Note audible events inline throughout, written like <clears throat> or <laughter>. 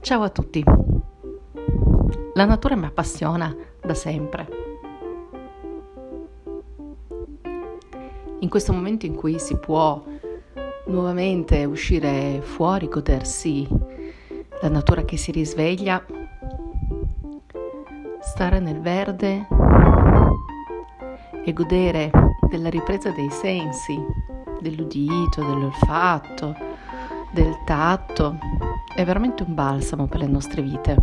Ciao a tutti. La natura mi appassiona da sempre. In questo momento in cui si può nuovamente uscire fuori, godersi la natura che si risveglia, stare nel verde e godere della ripresa dei sensi, dell'udito, dell'olfatto, del tatto, è veramente un balsamo per le nostre vite,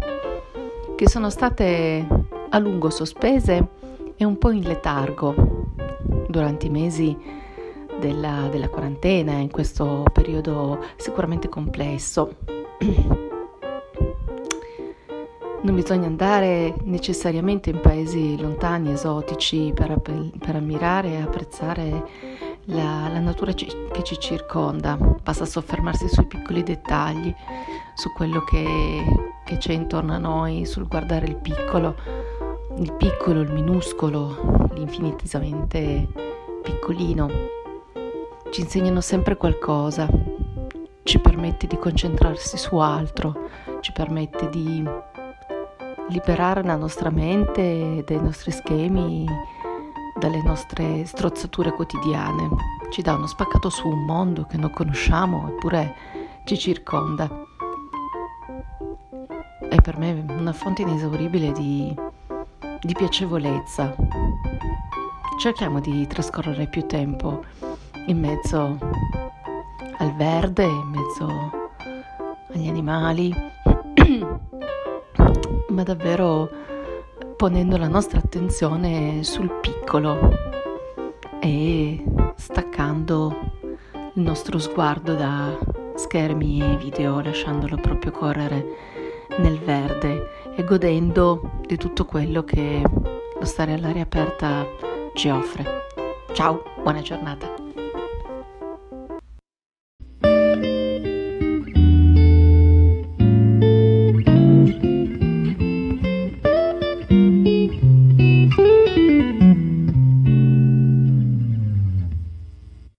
che sono state a lungo sospese e un po' in letargo durante i mesi della, della quarantena, in questo periodo sicuramente complesso. <clears throat> Non bisogna andare necessariamente in paesi lontani, esotici, per, per ammirare e apprezzare la, la natura ci, che ci circonda, basta soffermarsi sui piccoli dettagli, su quello che, che c'è intorno a noi, sul guardare il piccolo, il piccolo, il minuscolo, l'infinitamente piccolino. Ci insegnano sempre qualcosa, ci permette di concentrarsi su altro, ci permette di liberare la nostra mente dai nostri schemi dalle nostre strozzature quotidiane, ci dà uno spaccato su un mondo che non conosciamo eppure ci circonda. È per me una fonte inesauribile di, di piacevolezza. Cerchiamo di trascorrere più tempo in mezzo al verde, in mezzo agli animali, <clears throat> ma davvero ponendo la nostra attenzione sul piccolo e staccando il nostro sguardo da schermi e video, lasciandolo proprio correre nel verde e godendo di tutto quello che lo stare all'aria aperta ci offre. Ciao, buona giornata.